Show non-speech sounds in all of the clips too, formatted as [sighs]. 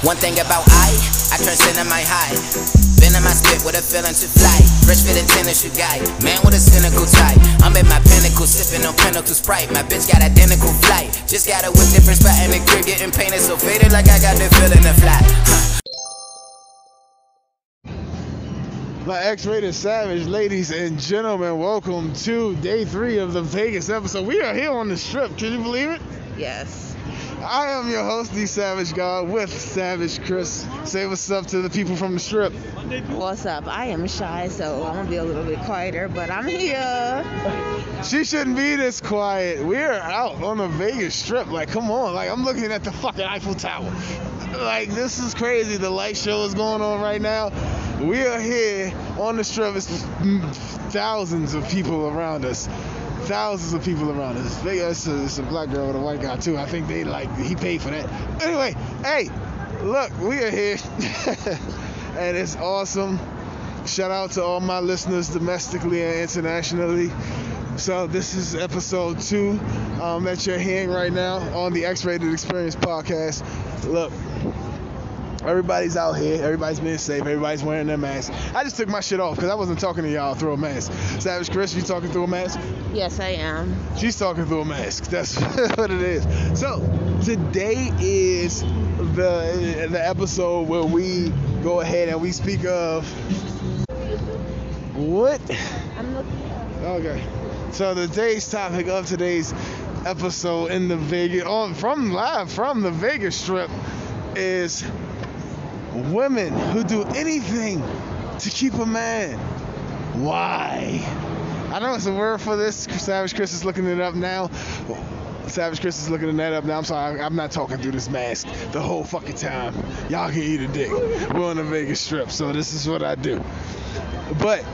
One thing about I, I transcend in my high. Been in my spit with a feeling to fly. Fresh fit and tennis, you guy. Man with a cynical tie. I'm at my pinnacle, sipping on pinnacle sprite. My bitch got identical flight. Just got a with different spot in the crib, getting painted so faded like I got the feeling to fly. Huh. My X-rated savage, ladies and gentlemen, welcome to day three of the Vegas episode. We are here on the strip. Can you believe it? Yes. I am your host, the Savage God, with Savage Chris. Say what's up to the people from the strip. What's up? I am shy, so I'm gonna be a little bit quieter, but I'm here. She shouldn't be this quiet. We're out on the Vegas Strip. Like, come on. Like, I'm looking at the fucking Eiffel Tower. Like, this is crazy. The light show is going on right now. We are here on the strip. It's thousands of people around us thousands of people around us. Vegas, it's a, it's a black girl with a white guy too. I think they like he paid for that. Anyway, hey, look, we are here, [laughs] and it's awesome. Shout out to all my listeners domestically and internationally. So this is episode two um, that you're hearing right now on the X-Rated Experience podcast. Look, Everybody's out here. Everybody's being safe. Everybody's wearing their masks. I just took my shit off because I wasn't talking to y'all through a mask. Savage Chris, you talking through a mask? Yes, I am. She's talking through a mask. That's [laughs] what it is. So today is the the episode where we go ahead and we speak of what? I'm looking. Up. Okay. So today's topic of today's episode in the Vegas on from live from the Vegas Strip is women who do anything to keep a man. Why? I know it's a word for this. Savage Chris is looking it up now. Savage Chris is looking that up now. I'm sorry, I'm not talking through this mask the whole fucking time. Y'all can eat a dick. We're on the Vegas Strip, so this is what I do. But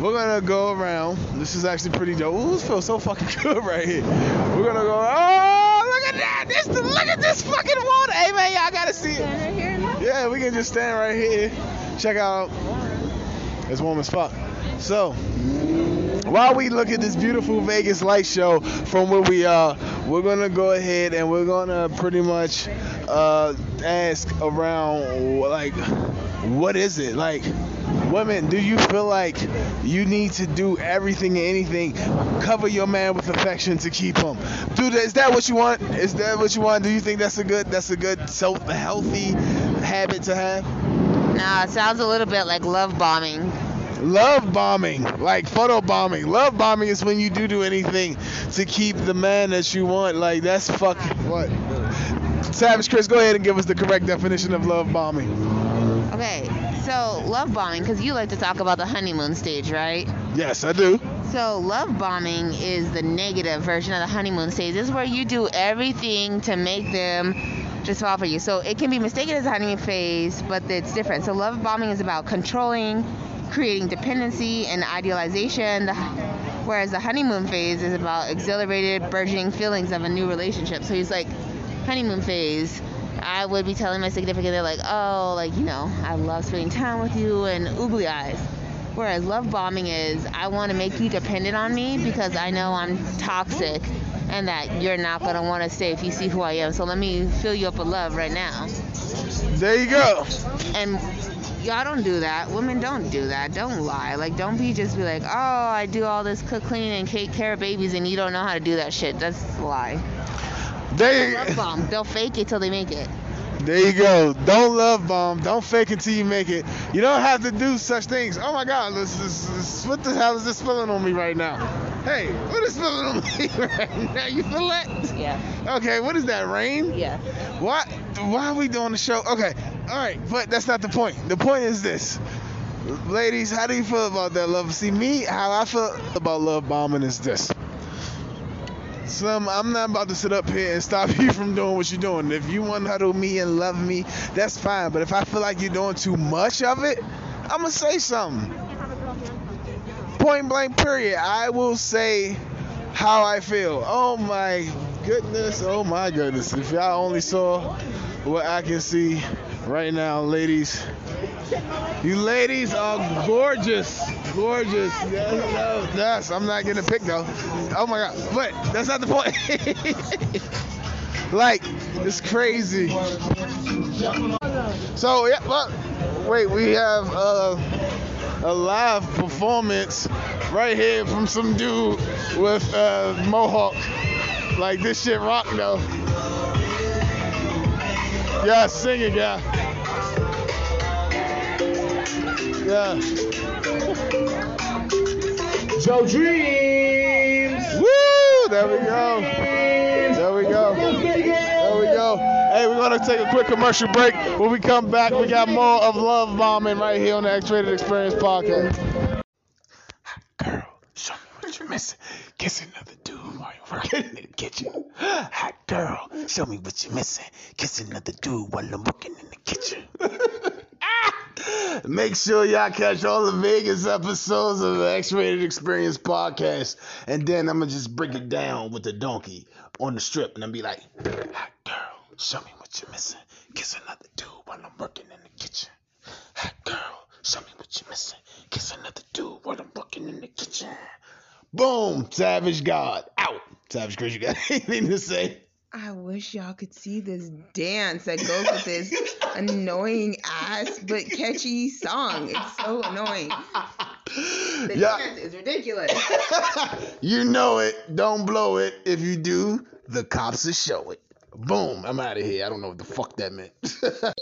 we're gonna go around. This is actually pretty dope. Ooh, this feels so fucking [laughs] good right here. We're gonna go. Oh, look at that! This, look at this fucking water. Hey man, y'all gotta see it. Yeah, we can just stand right here. Check out. It's warm as fuck. So, while we look at this beautiful Vegas light show from where we are, we're gonna go ahead and we're gonna pretty much uh, ask around like, what is it like? Women, do you feel like you need to do everything and anything, cover your man with affection to keep him? That, is that what you want? Is that what you want? Do you think that's a good that's a good so healthy habit to have? Nah, it sounds a little bit like love bombing. Love bombing, like photo bombing. Love bombing is when you do do anything to keep the man that you want. Like that's fucking what. Savage Chris, go ahead and give us the correct definition of love bombing. Okay, so love bombing, because you like to talk about the honeymoon stage, right? Yes, I do. So love bombing is the negative version of the honeymoon stage. This is where you do everything to make them just fall for you. So it can be mistaken as a honeymoon phase, but it's different. So love bombing is about controlling, creating dependency and idealization. Whereas the honeymoon phase is about exhilarated, burgeoning feelings of a new relationship. So he's like, honeymoon phase. I would be telling my significant other like, oh, like you know, I love spending time with you and oogly eyes. Whereas love bombing is, I want to make you dependent on me because I know I'm toxic and that you're not gonna want to stay if you see who I am. So let me fill you up with love right now. There you go. And y'all don't do that. Women don't do that. Don't lie. Like don't be just be like, oh, I do all this cook, clean, and take care of babies, and you don't know how to do that shit. That's a lie. They Love bomb. They'll fake it till they make it. there you go. Don't love bomb. Don't fake it till you make it. You don't have to do such things. Oh my God, this, this, this, what the hell is this spilling on me right now? Hey, what is feeling on me right now? You feel that? Yeah. Okay, what is that? Rain? Yeah. Why? Why are we doing the show? Okay, all right, but that's not the point. The point is this, ladies. How do you feel about that love? See me, how I feel about love bombing is this. Slim, I'm not about to sit up here and stop [laughs] you from doing what you're doing. If you want to huddle me and love me, that's fine. But if I feel like you're doing too much of it, I'm gonna say something. Point blank, period. I will say how I feel. Oh my goodness, oh my goodness. If y'all only saw what I can see right now, ladies. You ladies are gorgeous. Gorgeous. Yes, yes, I'm not getting a pic though. Oh my god. But that's not the point. [laughs] Like, it's crazy. So, yeah, but wait, we have uh, a live performance right here from some dude with uh, Mohawk. Like, this shit rock though. Yeah, sing it, yeah. Yeah. Joe Dreams. Woo! There we go. There we go. Hey, we're gonna take a quick commercial break. When we come back, we got more of Love Bombing right here on the X-Rated Experience podcast. Girl, show me what you're missing. Kiss another dude while you're working in the kitchen. Hot girl, show me what you're missing. Kiss another dude while I'm working in the kitchen. Ah! Make sure y'all catch all the Vegas episodes of the X-Rated Experience podcast. And then I'm going to just break it down with the donkey on the strip. And I'm be like, hot girl, show me what you're missing. Kiss another dude while I'm working in the kitchen. Hot girl, show me what you're missing. Kiss another dude while I'm working in the kitchen. Boom, Savage God, out. Savage Chris, you got [laughs] anything to say? I wish y'all could see this dance that goes with this [laughs] annoying ass but catchy song. It's so annoying. The Yeah. dance is ridiculous. [laughs] you know it. Don't blow it. If you do, the cops will show it. Boom. I'm out of here. I don't know what the fuck that meant. [laughs]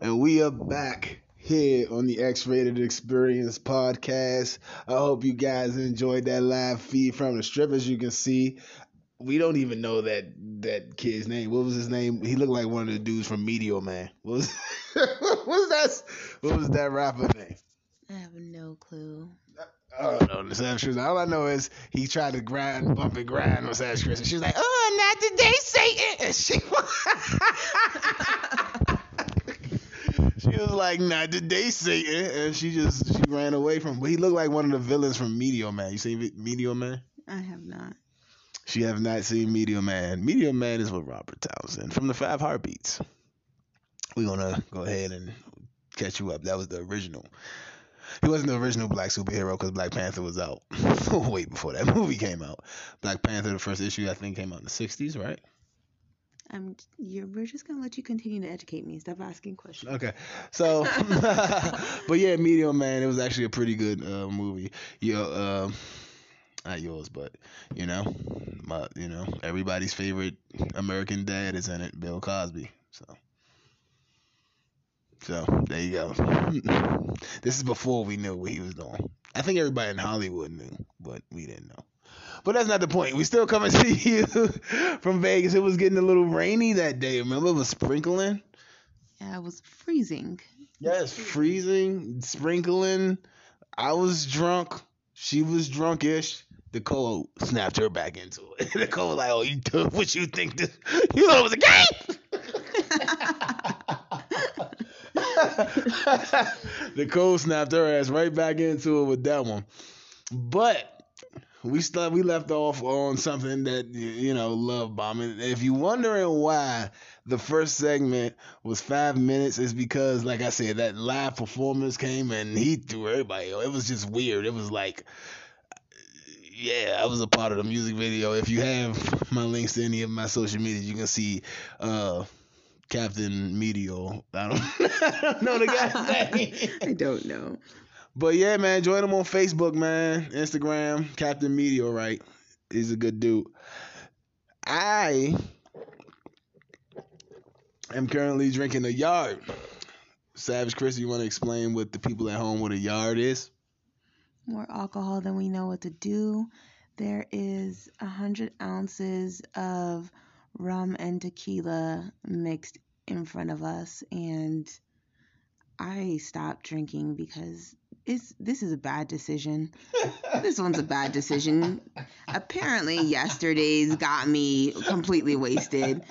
and we are back here on the X-Rated Experience podcast. I hope you guys enjoyed that live feed from the strip. As you can see, we don't even know that that kid's name. What was his name? He looked like one of the dudes from Meteor Man. What was [laughs] what was that? What was that rapper name? I have no clue. I don't know the Savage Chris. All I know is he tried to grind, bump and grind on Savage Chris, and she was like, "Oh, not today, Satan." And she, [laughs] she was like, "Not today, Satan," and she just she ran away from. But he looked like one of the villains from Meteor Man. You seen Meteor Man? I have not. She have not seen Meteor Man. Meteor Man is with Robert Townsend from the Five Heartbeats. We're gonna go ahead and catch you up. That was the original. He wasn't the original black superhero because Black Panther was out [laughs] way before that [laughs] movie came out. Black Panther, the first issue, I think, came out in the 60s, right? I'm. You're, we're just gonna let you continue to educate me. Stop asking questions. Okay, so, [laughs] but yeah, Meteor Man, it was actually a pretty good uh, movie. You know, uh, not yours, but you know, my, you know, everybody's favorite American dad is in it, Bill Cosby. So, so there you go. [laughs] this is before we knew what he was doing. I think everybody in Hollywood knew, but we didn't know. But that's not the point. We still coming [laughs] to you from Vegas. It was getting a little rainy that day. Remember, it was sprinkling. Yeah, it was freezing. Yes, freezing, sprinkling. I was drunk. She was drunkish. Nicole snapped her back into it. [laughs] Nicole was like, "Oh, you took what you think this? You thought it was a game?" [laughs] Nicole snapped her ass right back into it with that one. But we still we left off on something that you know love bombing. If you're wondering why the first segment was five minutes, is because like I said that live performance came and he threw everybody. It was just weird. It was like. Yeah, I was a part of the music video. If you have my links to any of my social media, you can see uh, Captain Meteor. I don't, I [laughs] don't [laughs] know the guy's name. I don't know. But yeah, man, join him on Facebook, man, Instagram, Captain Meteorite. He's a good dude. I am currently drinking a yard. Savage Chris, you want to explain what the people at home what a yard is? More alcohol than we know what to do. There is a hundred ounces of rum and tequila mixed in front of us, and I stopped drinking because it's this is a bad decision. this one's a bad decision. Apparently, yesterday's got me completely wasted.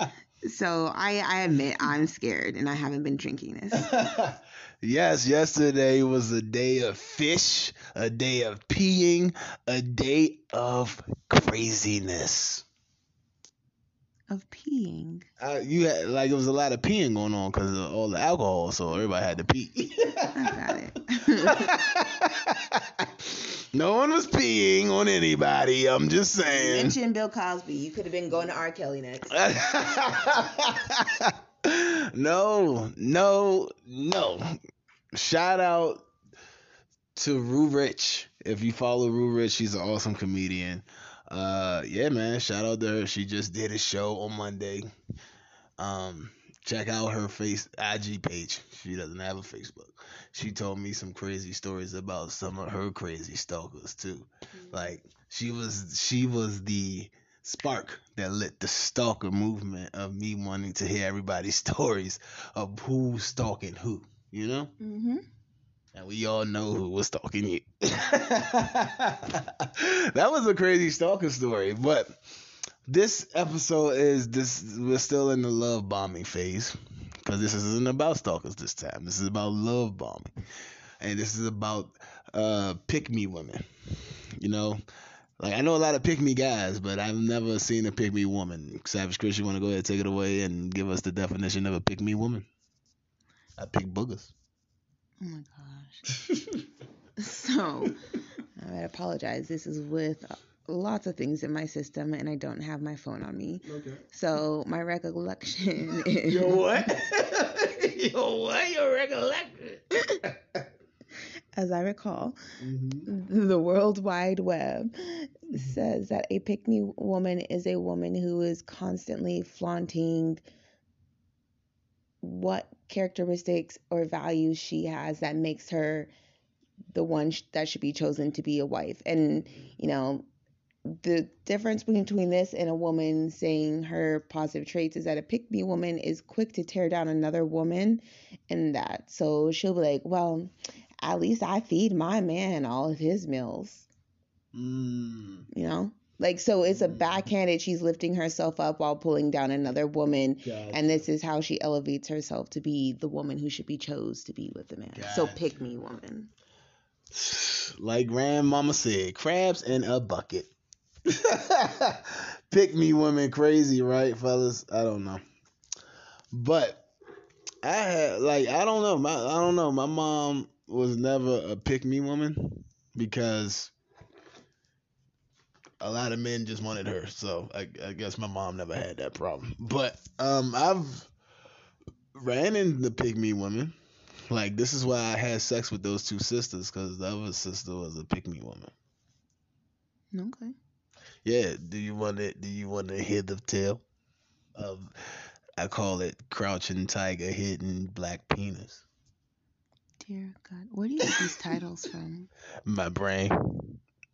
So I, I admit I'm scared and I haven't been drinking this. [laughs] yes, yesterday was a day of fish, a day of peeing, a day of craziness. Of peeing. Uh, you had like it was a lot of peeing going on because of all the alcohol, so everybody had to pee. I got it. [laughs] no one was peeing on anybody. I'm just saying. You saying. mentioned Bill Cosby. You could have been going to R. Kelly next. [laughs] no, no, no. Shout out to Rue Rich. If you follow Rue Rich, she's an awesome comedian. Uh, yeah, man. Shout out to her. She just did a show on Monday. Um, check out her face IG page. She doesn't have a Facebook. She told me some crazy stories about some of her crazy stalkers too. Like she was she was the spark that lit the stalker movement of me wanting to hear everybody's [laughs] stories of who's stalking who, you know? Mm-hmm. And we all know who was stalking you. [laughs] [laughs] that was a crazy stalker story, but this episode is this we're still in the love bombing phase because this isn't about stalkers this time. This is about love bombing, and this is about uh pick me women. You know, like I know a lot of pick me guys, but I've never seen a pick me woman. Savage Chris, you want to go ahead and take it away and give us the definition of a pick me woman? I pick boogers. Oh my gosh. [laughs] so, I apologize. This is with lots of things in my system, and I don't have my phone on me. Okay. So, my recollection [laughs] is. Yo, what? [laughs] Yo, what? Your recollection? As I recall, Mm-hmm. the World Wide Web says that a pick me woman is a woman who is constantly flaunting what characteristics or values she has that makes her the one sh- that should be chosen to be a wife. And, you know, the difference between this and a woman saying her positive traits is that a pick me woman is quick to tear down another woman and that. So she'll be like, well, at least I feed my man all of his meals, Mm. you know? Like, so it's a backhanded, she's lifting herself up while pulling down another woman. Gotcha. And this is how she elevates herself to be the woman who should be chose to be with the man. So pick me woman. [sighs] Like grandmama said, crabs in a bucket. [laughs] Pick me woman. crazy, right, fellas? I don't know. But I had like I don't know. My I don't know. My mom was never a pick me woman because a lot of men just wanted her. So I, I guess my mom never had that problem. But um I've ran into me women. Like this is why I had sex with those two sisters because the other sister was a me woman. Okay. Yeah. Do you want to? Do you want to hear the tale? Of I call it crouching tiger, hidden black penis. Dear God. Where do you get these titles from? My brain,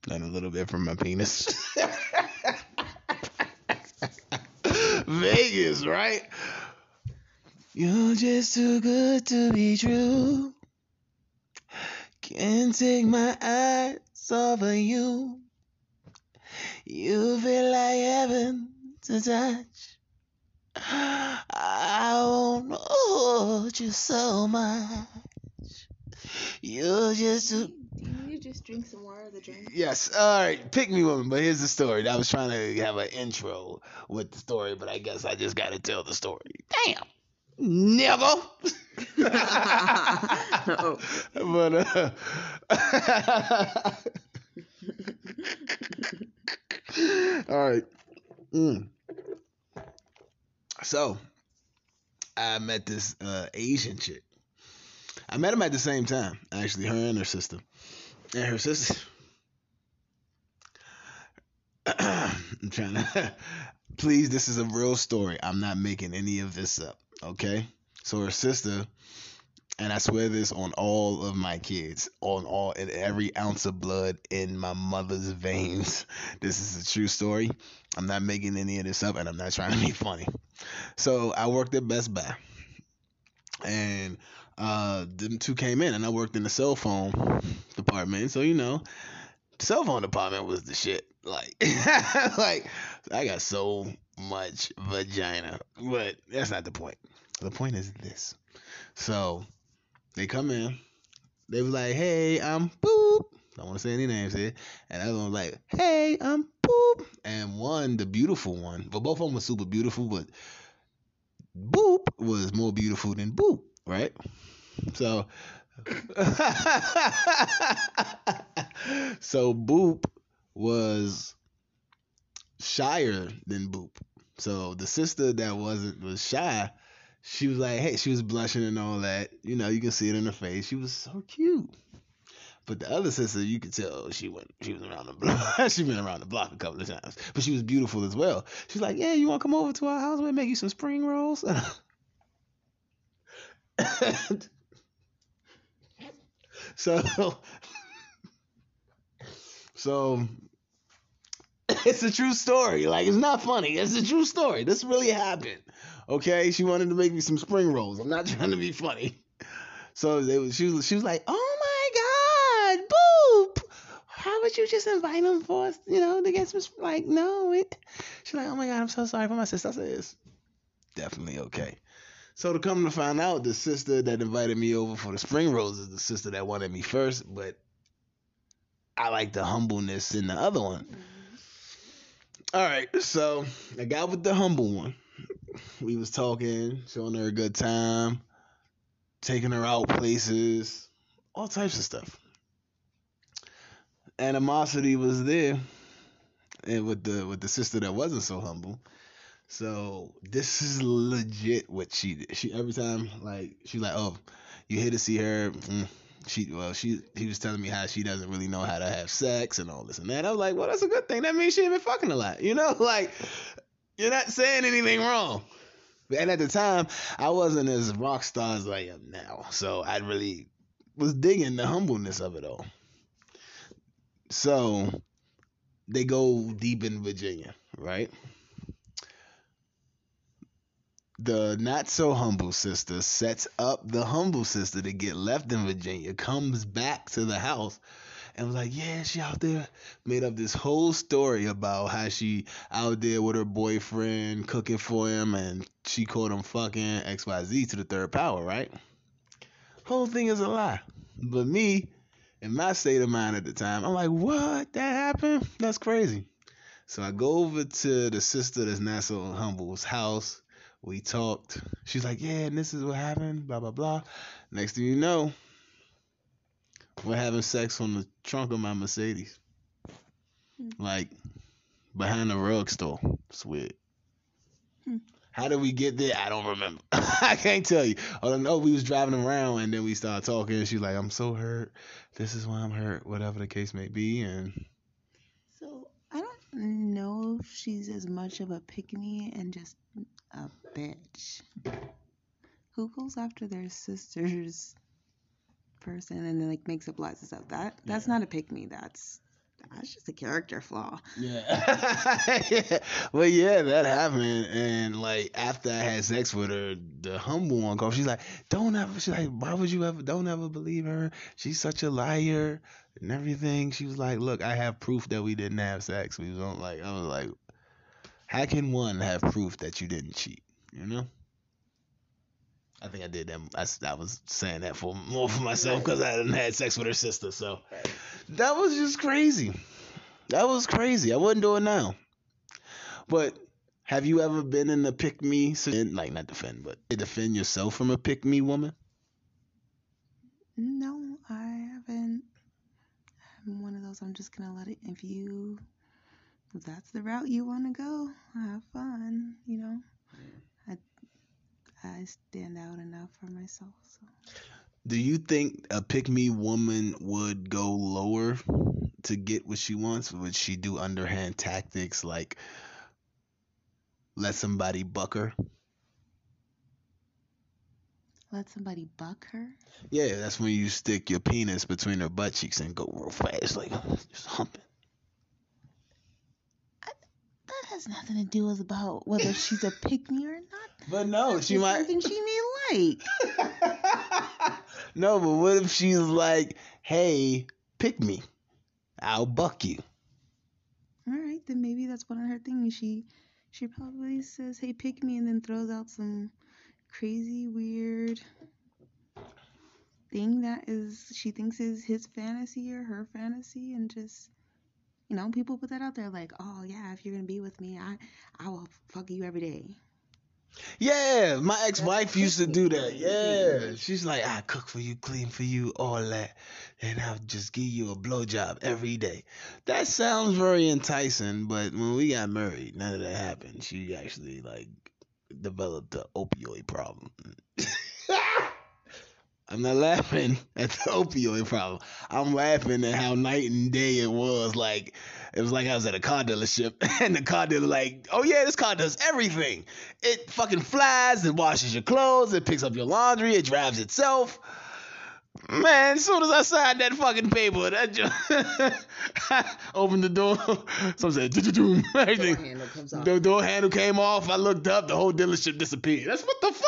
and a little bit from my penis. [laughs] Vegas, right? You're just too good to be true. Can't take my eyes off of you. You feel like heaven to touch. I won't hold you so much. You're just too Do you just drink some more of the drink? Yes. All right. Pick me woman. But here's the story. I was trying to have an intro with the story, but I guess I just got to tell the story. Damn. Oh. [laughs] but uh, [laughs] all right. Mm. So I met this uh, Asian chick. I met him at the same time, actually, her and her sister. And her sister. I'm trying [laughs] to. Please, this is a real story. I'm not making any of this up. Okay? So her sister, and I swear this on all of my kids, on all in every ounce of blood in my mother's veins. [laughs] This is a true story. I'm not making any of this up, and I'm not trying to be funny. So I worked at Best Buy, and uh, them two came in, and I worked in the cell phone [laughs] department. So you know, cell phone department was the shit. Like, [laughs] like I got so much vagina, but that's not the point. The point is this. So they come in. They was like, "Hey, I'm boop." I don't want to say any names here. And I was like, "Hey, I'm boop, and one, the beautiful one. But both of them were super beautiful, but boop was more beautiful than boop, right? So, [laughs] so boop was shyer than boop. So the sister that wasn't was shy. She was like, hey, she was blushing and all that. You know, you can see it in her face. She was so cute. But the other sister, you could tell she went, she was around the block. [laughs] she been around the block a couple of times, but she was beautiful as well. She's like, yeah, you want to come over to our house? We'll make you some spring rolls. [laughs] so, so it's a true story. Like it's not funny. It's a true story. This really happened. Okay, she wanted to make me some spring rolls. I'm not trying to be funny. So was, she was she was like, "Oh my God, boop! How would you just invite him for us? You know, to get some like no." It. She's like, "Oh my God, I'm so sorry for my sister." I said, "It's definitely okay." So to come to find out, the sister that invited me over for the spring rolls is the sister that wanted me first, but I like the humbleness in the other one. Mm-hmm. All right, so I got with the humble one. We was talking, showing her a good time, taking her out places, all types of stuff. Animosity was there, and with the with the sister that wasn't so humble. So this is legit what she did. She every time like she like oh you here to see her. Mm, she well she he was telling me how she doesn't really know how to have sex and all this and that. I was like well that's a good thing. That means she ain't been fucking a lot. You know [laughs] like you're not saying anything wrong. And at the time I wasn't as rock star as I am now. So I really was digging the humbleness of it all. So they go deep in Virginia, right? The not so humble sister sets up the humble sister to get left in Virginia, comes back to the house and was like, Yeah, she out there. Made up this whole story about how she out there with her boyfriend cooking for him and she called him fucking XYZ to the third power, right? Whole thing is a lie. But me, in my state of mind at the time, I'm like, What? That happened? That's crazy. So I go over to the sister that's not so humble's house we talked. She's like, yeah, and this is what happened, blah, blah, blah. Next thing you know, we're having sex on the trunk of my Mercedes. Like, behind the rug store. It's weird. Hmm. How did we get there? I don't remember. [laughs] I can't tell you. All I know we was driving around and then we started talking and she's like, I'm so hurt. This is why I'm hurt, whatever the case may be. And I don't know if she's as much of a pick me and just a bitch. Who goes after their sister's person and then like makes up lies and stuff? That that's not a pick me. That's that's just a character flaw. Yeah. [laughs] yeah. Well, yeah, that happened. And like after I had sex with her, the humble one called. She's like, "Don't ever." She's like, "Why would you ever? Don't ever believe her. She's such a liar and everything." She was like, "Look, I have proof that we didn't have sex. We was on like." I was like, "How can one have proof that you didn't cheat?" You know. I think I did that. I, I was saying that for more for myself because I hadn't had sex with her sister. So that was just crazy. That was crazy. I wouldn't do it now. But have you ever been in a pick me, like not defend, but defend yourself from a pick me woman? No, I haven't. I'm one of those. I'm just gonna let it. If you, if that's the route you want to go, have fun. You know. I, I stand out enough for myself. So. Do you think a pick me woman would go lower to get what she wants? Would she do underhand tactics like let somebody buck her? Let somebody buck her? Yeah, that's when you stick your penis between her butt cheeks and go real fast, like just humping. That has nothing to do with about whether she's a pick me or not. But no, That's she might. something she may like. [laughs] no, but what if she's like, "Hey, pick me, I'll buck you." All right, then maybe that's one of her things. She she probably says, "Hey, pick me," and then throws out some crazy, weird thing that is she thinks is his fantasy or her fantasy, and just you know, people put that out there like, oh yeah, if you're gonna be with me, I I will fuck you every day. Yeah, my ex-wife used to do that. Yeah, she's like, I cook for you, clean for you, all that, and I'll just give you a blowjob every day. That sounds very enticing, but when we got married, none of that happened. She actually like developed the opioid problem. [laughs] I'm not laughing [laughs] at the opioid problem. I'm laughing at how night and day it was. Like it was like I was at a car dealership, [laughs] and the car dealer like, oh yeah, this car does everything. It fucking flies, it washes your clothes, it picks up your laundry, it drives itself. Man, as soon as I signed that fucking paper, that just [laughs] opened the door. Some said, "Do-do-do," everything. handle comes off. The door handle came off. I looked up. The whole dealership disappeared. That's what the fuck.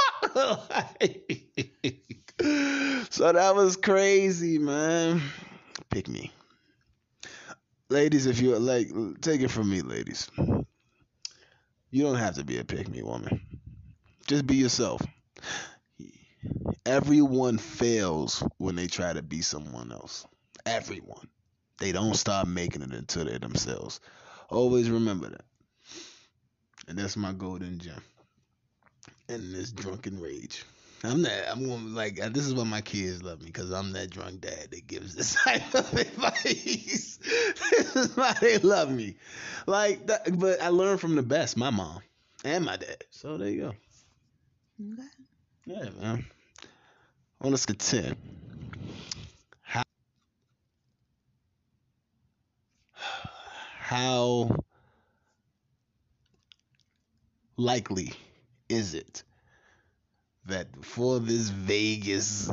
So that was crazy, man. Pick me, ladies. If you're like, take it from me, ladies. You don't have to be a pick me woman. Just be yourself. Everyone fails when they try to be someone else. Everyone. They don't stop making it until they're themselves. Always remember that. And that's my golden gem. And this drunken rage. I'm that. I'm gonna like. Uh, this is why my kids love me because I'm that drunk dad that gives this [laughs] type of advice. this is why they love me. Like, that, but I learned from the best, my mom and my dad. So there you go. Okay. Yeah, man. On let's continue. How how likely is it that before this Vegas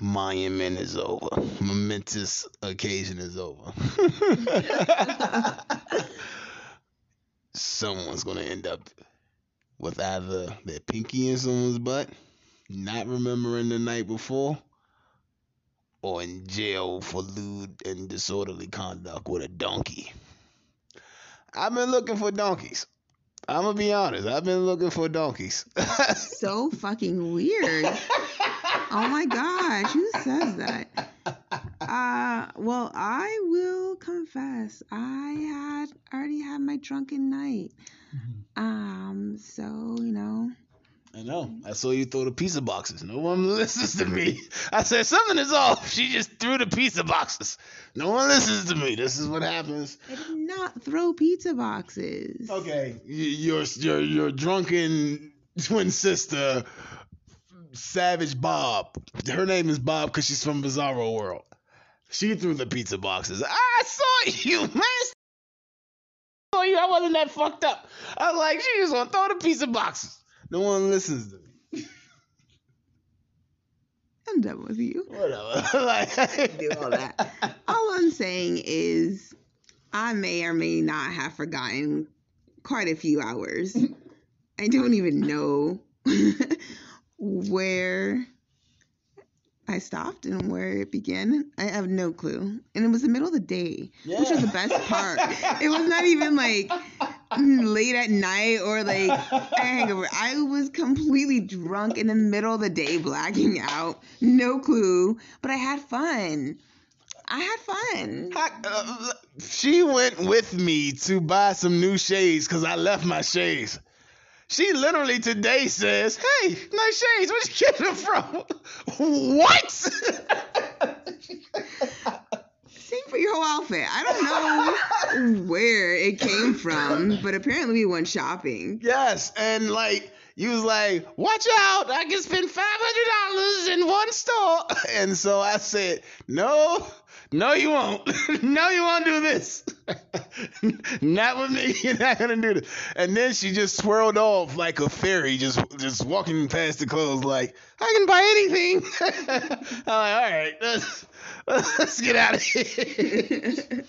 monument is over, momentous occasion is over, [laughs] someone's gonna end up with either their pinky in someone's butt, not remembering the night before, or in jail for lewd and disorderly conduct with a donkey. I've been looking for donkeys. I'm gonna be honest. I've been looking for donkeys. [laughs] So fucking weird. Oh my gosh, who says that? Uh, well, I will confess, I had already had my drunken night. Um, so you know, I know. I saw you throw the pizza boxes. No one listens to me. I said something is off. She just threw the pizza boxes. No one listens to me. This is what happens. I did not throw pizza boxes. Okay, your your your drunken twin sister, Savage Bob. Her name is Bob because she's from Bizarro World. She threw the pizza boxes. I saw you, [laughs] man. I saw you. I wasn't that fucked up. I was like, she just gonna throw the pizza boxes. No one listens to me. I'm done with you. Whatever. [laughs] like, do all that. All I'm saying is, I may or may not have forgotten quite a few hours. I don't even know [laughs] where I stopped and where it began. I have no clue. And it was the middle of the day, which was the best part. [laughs] It was not even like [laughs] late at night or like a hangover. I was completely drunk in the middle of the day, blacking out. No clue, but I had fun. I had fun. I- uh, she went with me to buy some new shades because I left my shades. She literally today says, "Hey, nice shades. Where'd you get them from?" [laughs] what? [laughs] For your whole outfit. I don't know [laughs] where it came from, but apparently we went shopping. yes, and like you was like, "Watch out! I can spend five hundred dollars in one store." [laughs] And so I said, "No." No, you won't. [laughs] no, you won't do this. [laughs] not with me. [laughs] You're not gonna do this. And then she just swirled off like a fairy, just just walking past the clothes, like I can buy anything. I'm like, all right, let's let's get out of here.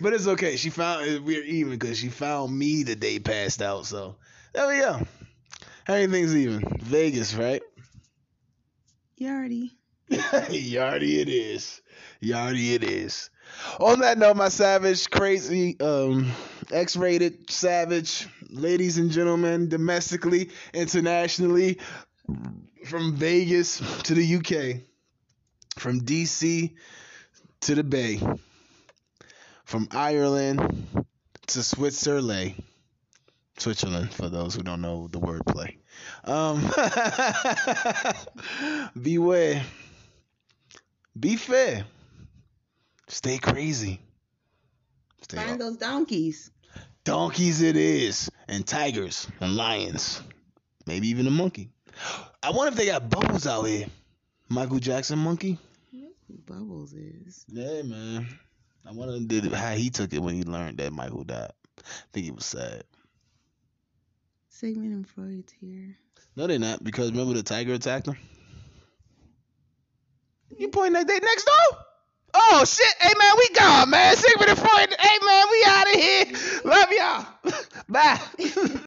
but it's okay. She found we're even because she found me the day passed out. So there we go. Everything's even. Vegas, right? You already. [laughs] Yardy it is. Yardy it is. On that note, my savage, crazy, um, X-rated savage, ladies and gentlemen, domestically, internationally, from Vegas to the UK, from DC to the Bay, from Ireland to Switzerland. Switzerland, for those who don't know the wordplay. Um, [laughs] beware. Be fair. Stay crazy. Stay Find those donkeys. Donkeys it is, and tigers and lions, maybe even a monkey. I wonder if they got bubbles out here. Michael Jackson monkey. Bubbles is. Yeah, man. I wonder did how he took it when he learned that Michael died. I think he was sad. Sigmund and Freud's here. No, they're not because remember the tiger attacked him. You pointing at day next door? Oh shit! Hey man, we gone, man. Sigmund and Freud. Hey man, we out of here. Love y'all. [laughs] Bye. [laughs]